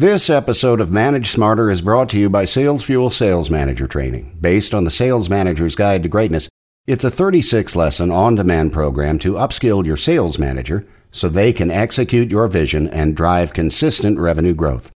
This episode of Manage Smarter is brought to you by SalesFuel Sales Manager Training. Based on the Sales Manager's Guide to Greatness, it's a 36 lesson on demand program to upskill your sales manager so they can execute your vision and drive consistent revenue growth.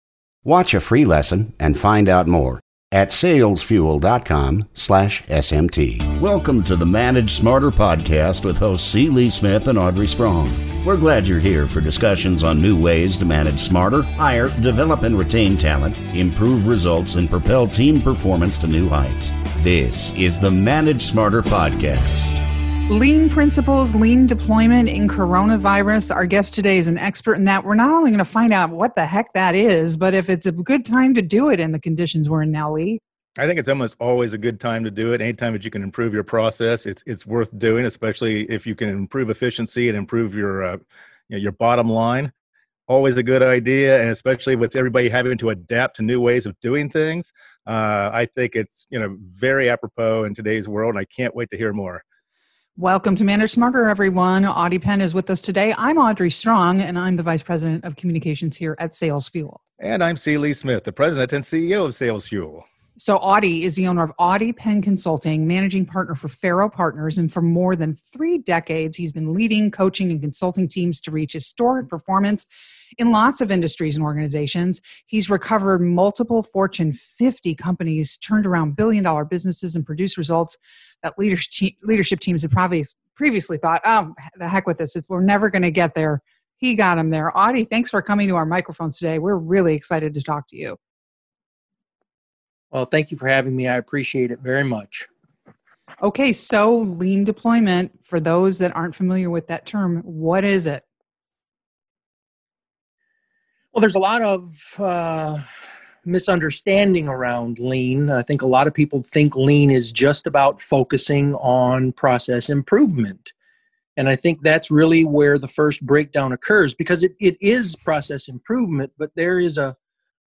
Watch a free lesson and find out more at salesfuel.com slash SMT. Welcome to the Manage Smarter podcast with hosts C. Lee Smith and Audrey Strong. We're glad you're here for discussions on new ways to manage smarter, hire, develop and retain talent, improve results, and propel team performance to new heights. This is the Manage Smarter podcast. Lean principles, lean deployment in coronavirus. Our guest today is an expert in that. We're not only going to find out what the heck that is, but if it's a good time to do it in the conditions we're in now, Lee. I think it's almost always a good time to do it. Anytime that you can improve your process, it's it's worth doing, especially if you can improve efficiency and improve your uh, you know, your bottom line. Always a good idea, and especially with everybody having to adapt to new ways of doing things, uh, I think it's you know very apropos in today's world. And I can't wait to hear more. Welcome to Manage Smarter, everyone. Audie Penn is with us today. I'm Audrey Strong, and I'm the Vice President of Communications here at SalesFuel. And I'm C. Lee Smith, the President and CEO of SalesFuel. So, Audie is the owner of Audie Penn Consulting, managing partner for Faro Partners. And for more than three decades, he's been leading, coaching, and consulting teams to reach historic performance in lots of industries and organizations. He's recovered multiple Fortune 50 companies, turned around billion dollar businesses, and produced results that leadership teams had probably previously thought, oh, the heck with this, we're never going to get there. He got him there. Audie, thanks for coming to our microphones today. We're really excited to talk to you. Well, thank you for having me. I appreciate it very much. Okay, so lean deployment, for those that aren't familiar with that term, what is it? Well, there's a lot of uh, misunderstanding around lean. I think a lot of people think lean is just about focusing on process improvement. And I think that's really where the first breakdown occurs because it, it is process improvement, but there is a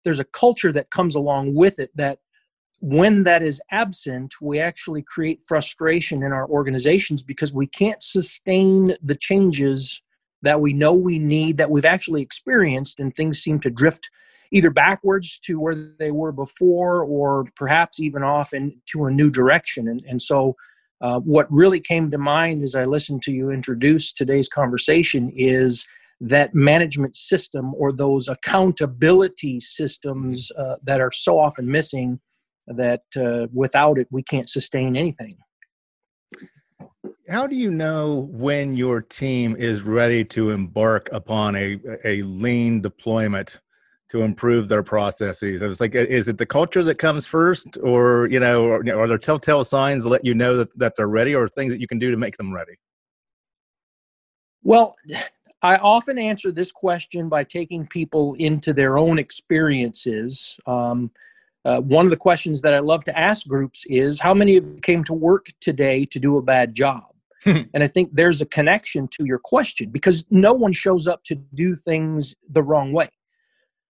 there's a culture that comes along with it that when that is absent, we actually create frustration in our organizations because we can't sustain the changes that we know we need, that we've actually experienced, and things seem to drift either backwards to where they were before or perhaps even off into a new direction. And, and so, uh, what really came to mind as I listened to you introduce today's conversation is that management system or those accountability systems uh, that are so often missing that uh, without it we can't sustain anything how do you know when your team is ready to embark upon a, a lean deployment to improve their processes. It was like, is it the culture that comes first, or you know, or, are there telltale signs that let you know that, that they're ready, or things that you can do to make them ready? Well, I often answer this question by taking people into their own experiences. Um, uh, one of the questions that I love to ask groups is, "How many of you came to work today to do a bad job?" and I think there's a connection to your question because no one shows up to do things the wrong way.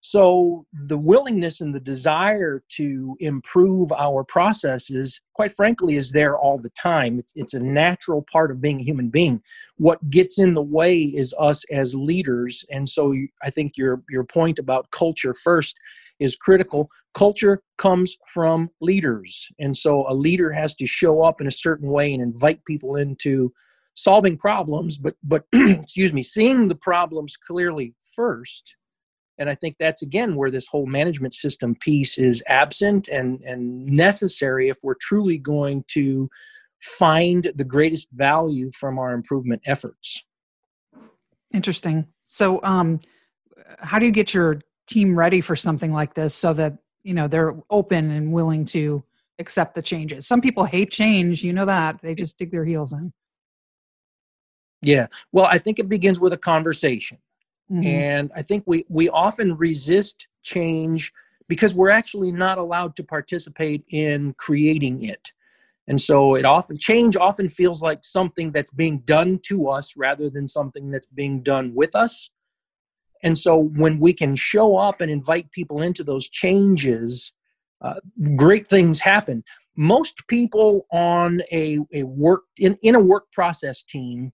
So the willingness and the desire to improve our processes, quite frankly, is there all the time. It's, it's a natural part of being a human being. What gets in the way is us as leaders. And so I think your, your point about culture first is critical. Culture comes from leaders. And so a leader has to show up in a certain way and invite people into solving problems, but, but excuse me, seeing the problems clearly first and i think that's again where this whole management system piece is absent and and necessary if we're truly going to find the greatest value from our improvement efforts. Interesting. So um how do you get your team ready for something like this so that you know they're open and willing to accept the changes? Some people hate change you know that. They just dig their heels in. Yeah. Well i think it begins with a conversation Mm-hmm. And I think we, we often resist change because we're actually not allowed to participate in creating it. And so it often change often feels like something that's being done to us rather than something that's being done with us. And so when we can show up and invite people into those changes, uh, great things happen. Most people on a, a work in, in a work process team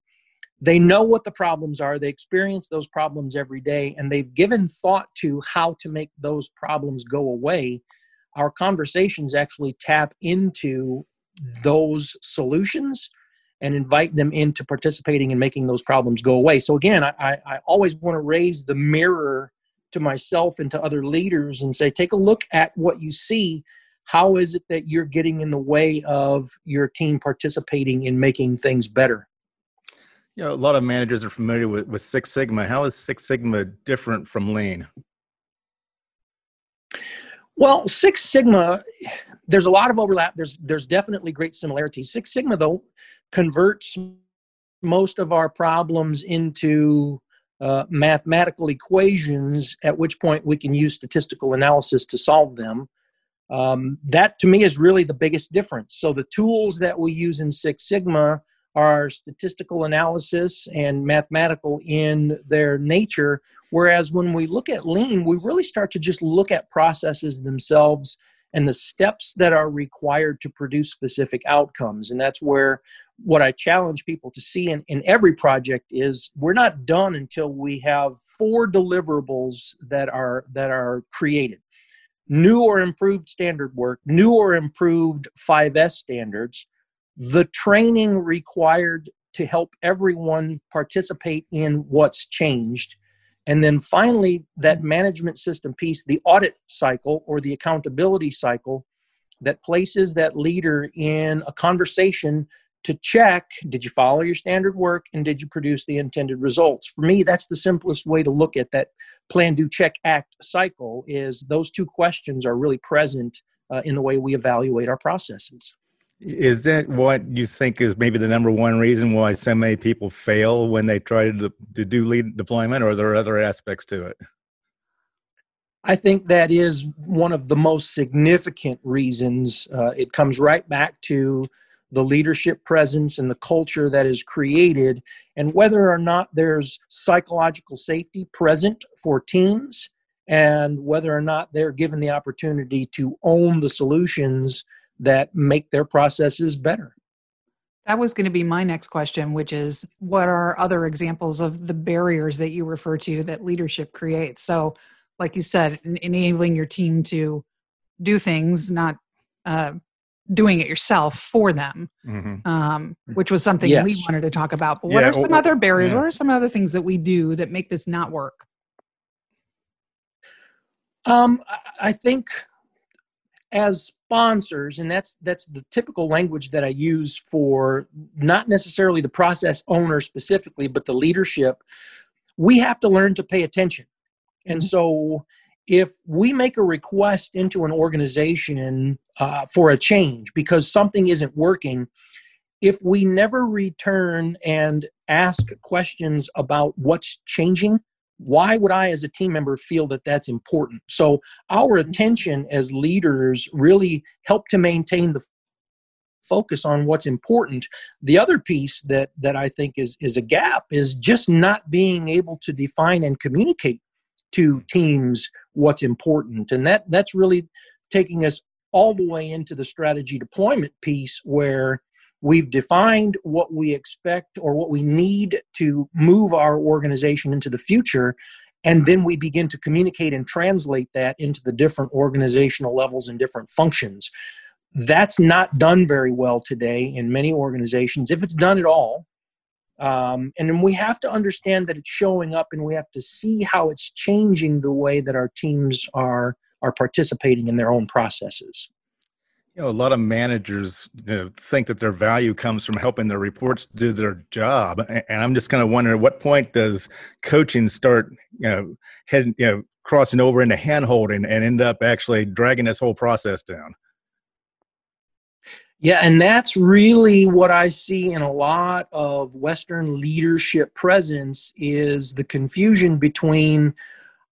they know what the problems are. They experience those problems every day and they've given thought to how to make those problems go away. Our conversations actually tap into those solutions and invite them into participating in making those problems go away. So again i, I always want to raise the mirror to myself and to other leaders and say take a look at what you see. How is it that you're getting in the way of your team participating in making things better you know, a lot of managers are familiar with, with Six Sigma. How is Six Sigma different from Lean? Well, Six Sigma, there's a lot of overlap. There's there's definitely great similarities. Six Sigma though converts most of our problems into uh, mathematical equations. At which point we can use statistical analysis to solve them. Um, that to me is really the biggest difference. So the tools that we use in Six Sigma are statistical analysis and mathematical in their nature. Whereas when we look at lean, we really start to just look at processes themselves and the steps that are required to produce specific outcomes. And that's where what I challenge people to see in, in every project is we're not done until we have four deliverables that are that are created. New or improved standard work, new or improved 5S standards, the training required to help everyone participate in what's changed. And then finally, that management system piece, the audit cycle or the accountability cycle that places that leader in a conversation to check did you follow your standard work and did you produce the intended results for me that's the simplest way to look at that plan do check act cycle is those two questions are really present uh, in the way we evaluate our processes is that what you think is maybe the number one reason why so many people fail when they try to, to do lean deployment, or are there other aspects to it? I think that is one of the most significant reasons. Uh, it comes right back to the leadership presence and the culture that is created, and whether or not there's psychological safety present for teams, and whether or not they're given the opportunity to own the solutions that make their processes better. That was going to be my next question, which is what are other examples of the barriers that you refer to that leadership creates? So, like you said, enabling your team to do things, not uh, doing it yourself for them, mm-hmm. um, which was something yes. we wanted to talk about. But what yeah, are some other barriers? Yeah. What are some other things that we do that make this not work? Um, I think as sponsors and that's that's the typical language that i use for not necessarily the process owner specifically but the leadership we have to learn to pay attention and mm-hmm. so if we make a request into an organization uh, for a change because something isn't working if we never return and ask questions about what's changing why would I, as a team member, feel that that's important? So, our mm-hmm. attention as leaders really help to maintain the focus on what's important. The other piece that that I think is is a gap is just not being able to define and communicate to teams what's important, and that that's really taking us all the way into the strategy deployment piece where We've defined what we expect or what we need to move our organization into the future. And then we begin to communicate and translate that into the different organizational levels and different functions. That's not done very well today in many organizations, if it's done at all. Um, and then we have to understand that it's showing up and we have to see how it's changing the way that our teams are, are participating in their own processes. You know, a lot of managers you know, think that their value comes from helping their reports do their job, and I'm just kind of wondering, at what point does coaching start, you know, heading, you know, crossing over into handholding and end up actually dragging this whole process down? Yeah, and that's really what I see in a lot of Western leadership presence is the confusion between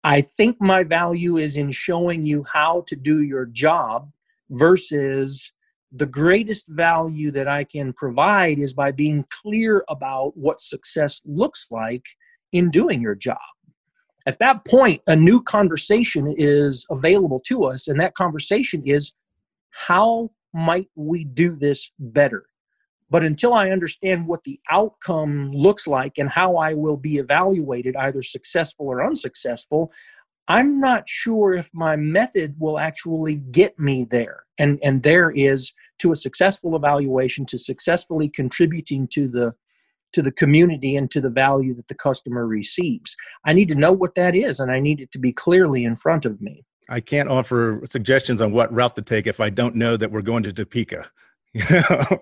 I think my value is in showing you how to do your job versus the greatest value that I can provide is by being clear about what success looks like in doing your job. At that point, a new conversation is available to us, and that conversation is how might we do this better? But until I understand what the outcome looks like and how I will be evaluated, either successful or unsuccessful, I'm not sure if my method will actually get me there. And, and there is to a successful evaluation, to successfully contributing to the to the community and to the value that the customer receives. I need to know what that is and I need it to be clearly in front of me. I can't offer suggestions on what route to take if I don't know that we're going to Topeka.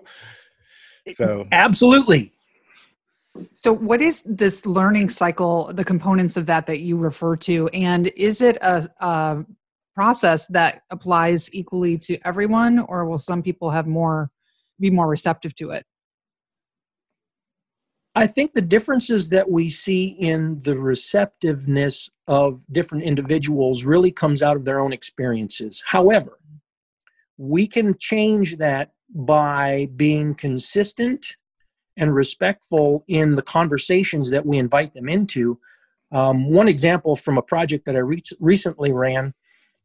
so absolutely so, what is this learning cycle, the components of that that you refer to? And is it a, a, process that applies equally to everyone, or will some people have more, be more receptive to it? I think the differences that we see in the receptiveness of different individuals really comes out of their own experiences. However, we can change that by being consistent and respectful in the conversations that we invite them into. Um, one example from a project that I re- recently ran,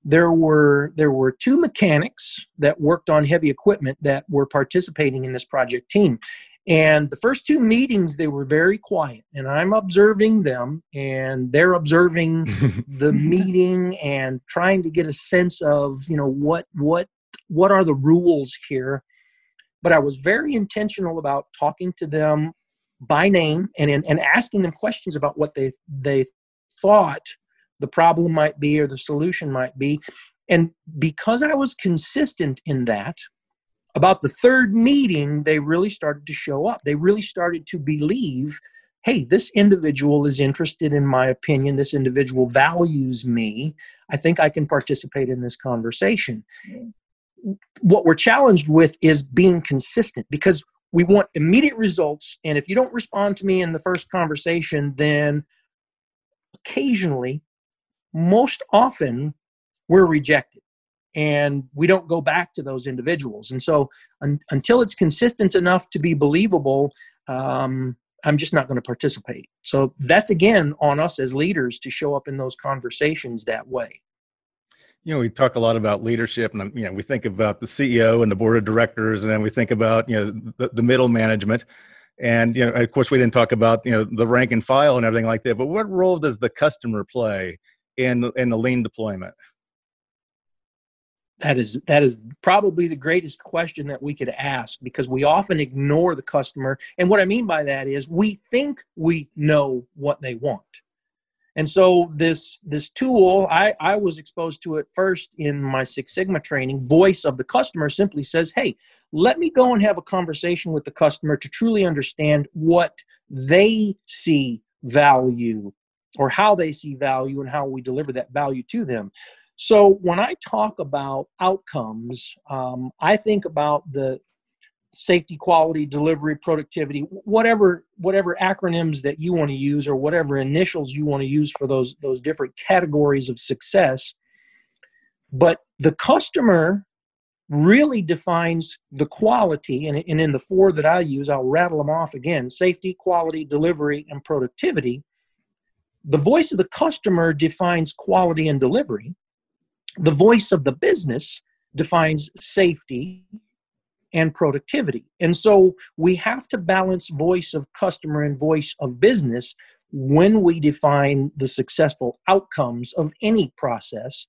there were there were two mechanics that worked on heavy equipment that were participating in this project team. And the first two meetings, they were very quiet, and I'm observing them, and they're observing the meeting and trying to get a sense of, you know, what what what are the rules here but I was very intentional about talking to them by name and, and, asking them questions about what they, they thought the problem might be or the solution might be. And because I was consistent in that, about the third meeting, they really started to show up. They really started to believe hey, this individual is interested in my opinion. This individual values me. I think I can participate in this conversation what we're challenged with is being consistent because we want immediate results. And if you don't respond to me in the first conversation, then occasionally, most often, we're rejected and we don't go back to those individuals. And so, un- until it's consistent enough to be believable, um, I'm just not going to participate. So, that's again on us as leaders to show up in those conversations that way you know we talk a lot about leadership and you know we think about the ceo and the board of directors and then we think about you know the, the, middle management. And you know of course we didn't talk about you know the rank and file and everything like that but what role does the customer play in in the lean deployment? That is that is probably the greatest question that we could ask because we often ignore the customer. And what i mean by that is we think we know what they want and so this this tool, I, I was exposed to it first in my Six Sigma training. Voice of the customer simply says, "Hey, let me go and have a conversation with the customer to truly understand what they see value, or how they see value, and how we deliver that value to them." So when I talk about outcomes, um, I think about the safety quality delivery productivity whatever whatever acronyms that you want to use or whatever initials you want to use for those those different categories of success. But the customer really defines the quality and, and in the four that i use i'll rattle them off again safety quality delivery and productivity. The voice of the customer defines quality and delivery. The voice of the business defines safety and productivity. And so we have to balance voice of customer and voice of business when we define the successful outcomes of any process.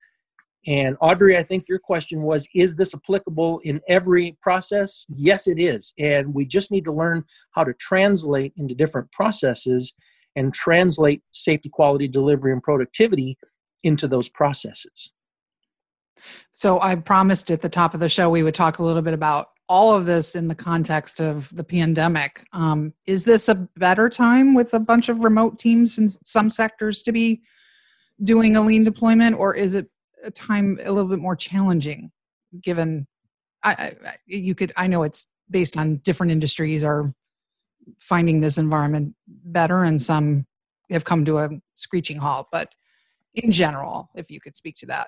And Audrey, I think your question was Is this applicable in every process? Yes, it is. And we just need to learn how to translate into different processes and translate safety, quality, delivery, and productivity into those processes. So I promised at the top of the show we would talk a little bit about all of this in the context of the pandemic. Um, is this a better time with a bunch of remote teams in some sectors to be doing a lean deployment, or is it a time a little bit more challenging? Given, I, I you could I know it's based on different industries are finding this environment better, and some have come to a screeching halt. But in general, if you could speak to that.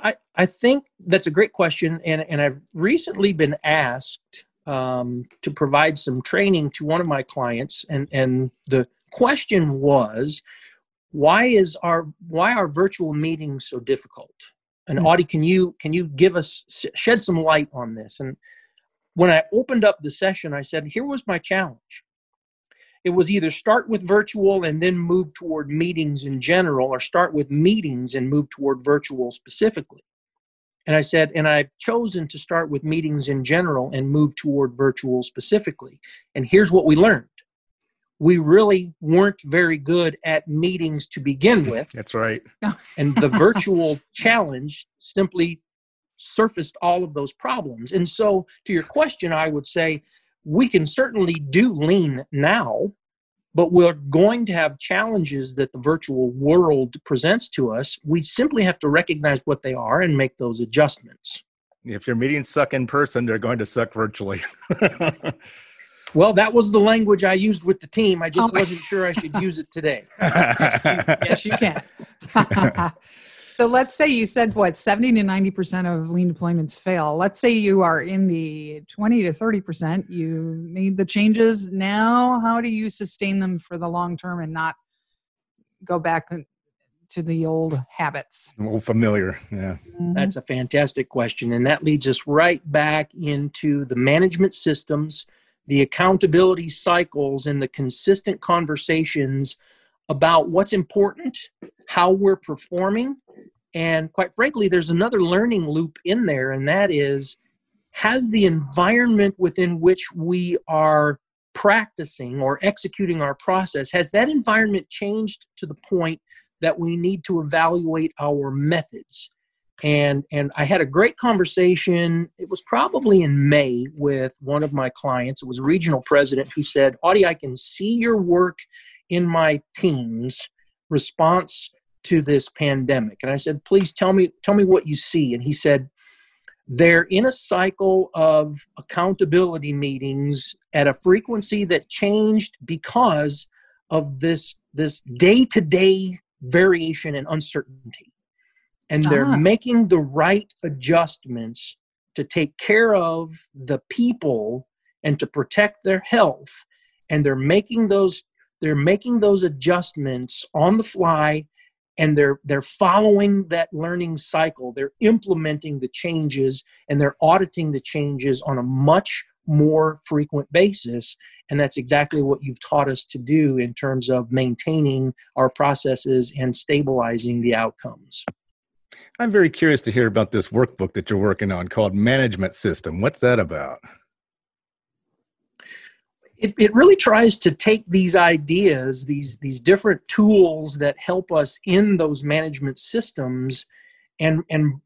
I, I think that's a great question. And, and I've recently been asked um, to provide some training to one of my clients. And, and the question was, why is our why are virtual meetings so difficult? And mm-hmm. Audie, can you can you give us shed some light on this? And when I opened up the session, I said, here was my challenge. It was either start with virtual and then move toward meetings in general, or start with meetings and move toward virtual specifically. And I said, and I've chosen to start with meetings in general and move toward virtual specifically. And here's what we learned we really weren't very good at meetings to begin with. That's right. and the virtual challenge simply surfaced all of those problems. And so, to your question, I would say we can certainly do lean now, but we're going to have challenges that the virtual world presents to us. We simply have to recognize what they are and make those adjustments. If your meetings suck in person, they're going to suck virtually. well, that was the language I used with the team. I just oh wasn't sure I should use it today. yes, you can. So let's say you said what 70 to 90% of lean deployments fail. Let's say you are in the 20 to 30%. You made the changes. Now, how do you sustain them for the long term and not go back to the old habits? Well, familiar. Yeah. Mm-hmm. That's a fantastic question. And that leads us right back into the management systems, the accountability cycles, and the consistent conversations about what's important, how we're performing, and quite frankly, there's another learning loop in there, and that is has the environment within which we are practicing or executing our process, has that environment changed to the point that we need to evaluate our methods? And, and I had a great conversation. It was probably in May with one of my clients. It was a regional president who said, Audie, I can see your work in my team's response to this pandemic. And i said please tell me tell me what you see. And he said they're in a cycle of accountability meetings at a frequency that changed because of this this day-to-day variation and uncertainty. And they're ah. making the right adjustments to take care of the people and to protect their health. And they're making those they're making those adjustments on the fly and they're they're following that learning cycle. They're implementing the changes and they're auditing the changes on a much more frequent basis and that's exactly what you've taught us to do in terms of maintaining our processes and stabilizing the outcomes. I'm very curious to hear about this workbook that you're working on called management system. What's that about it, it really tries to take these ideas, these these different tools that help us in those management systems, and and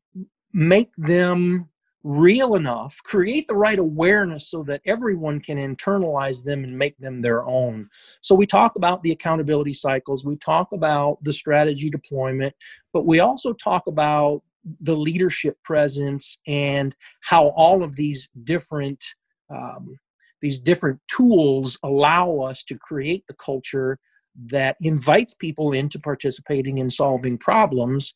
make them real enough, create the right awareness so that everyone can internalize them and make them their own. So we talk about the accountability cycles, we talk about the strategy deployment, but we also talk about the leadership presence and how all of these different um, these different tools allow us to create the culture that invites people into participating in solving problems.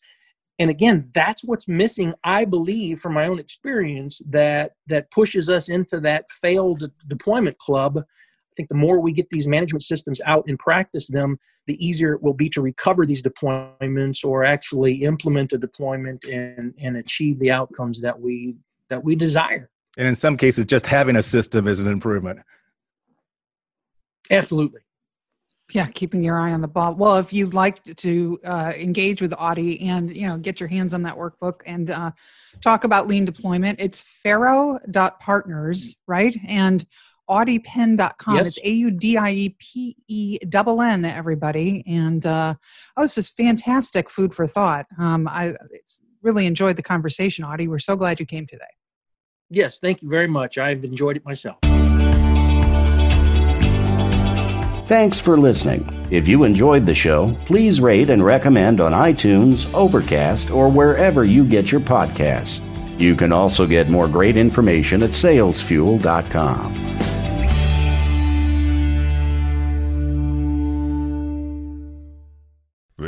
And again that's what's missing i believe from my own experience that that pushes us into that failed deployment club. I think the more we get these management systems out and practice them the easier it will be to recover these deployments or actually implement a deployment and and achieve the outcomes that we that we desire and in some cases just having a system is an improvement. Absolutely. Yeah keeping your eye on the ball. Well if you'd like to uh, engage with audie and you know get your hands on that workbook and uh, talk about lean deployment it's faro.partners right? And audiepenn.com yes. it's a-u-d-i-e-p-e double n everybody. And uh, oh this is fantastic food for thought. Um, i really enjoyed the conversation audie. We're so glad you came today Yes, thank you very much. I've enjoyed it myself. Thanks for listening. If you enjoyed the show, please rate and recommend on iTunes, Overcast, or wherever you get your podcasts. You can also get more great information at salesfuel.com.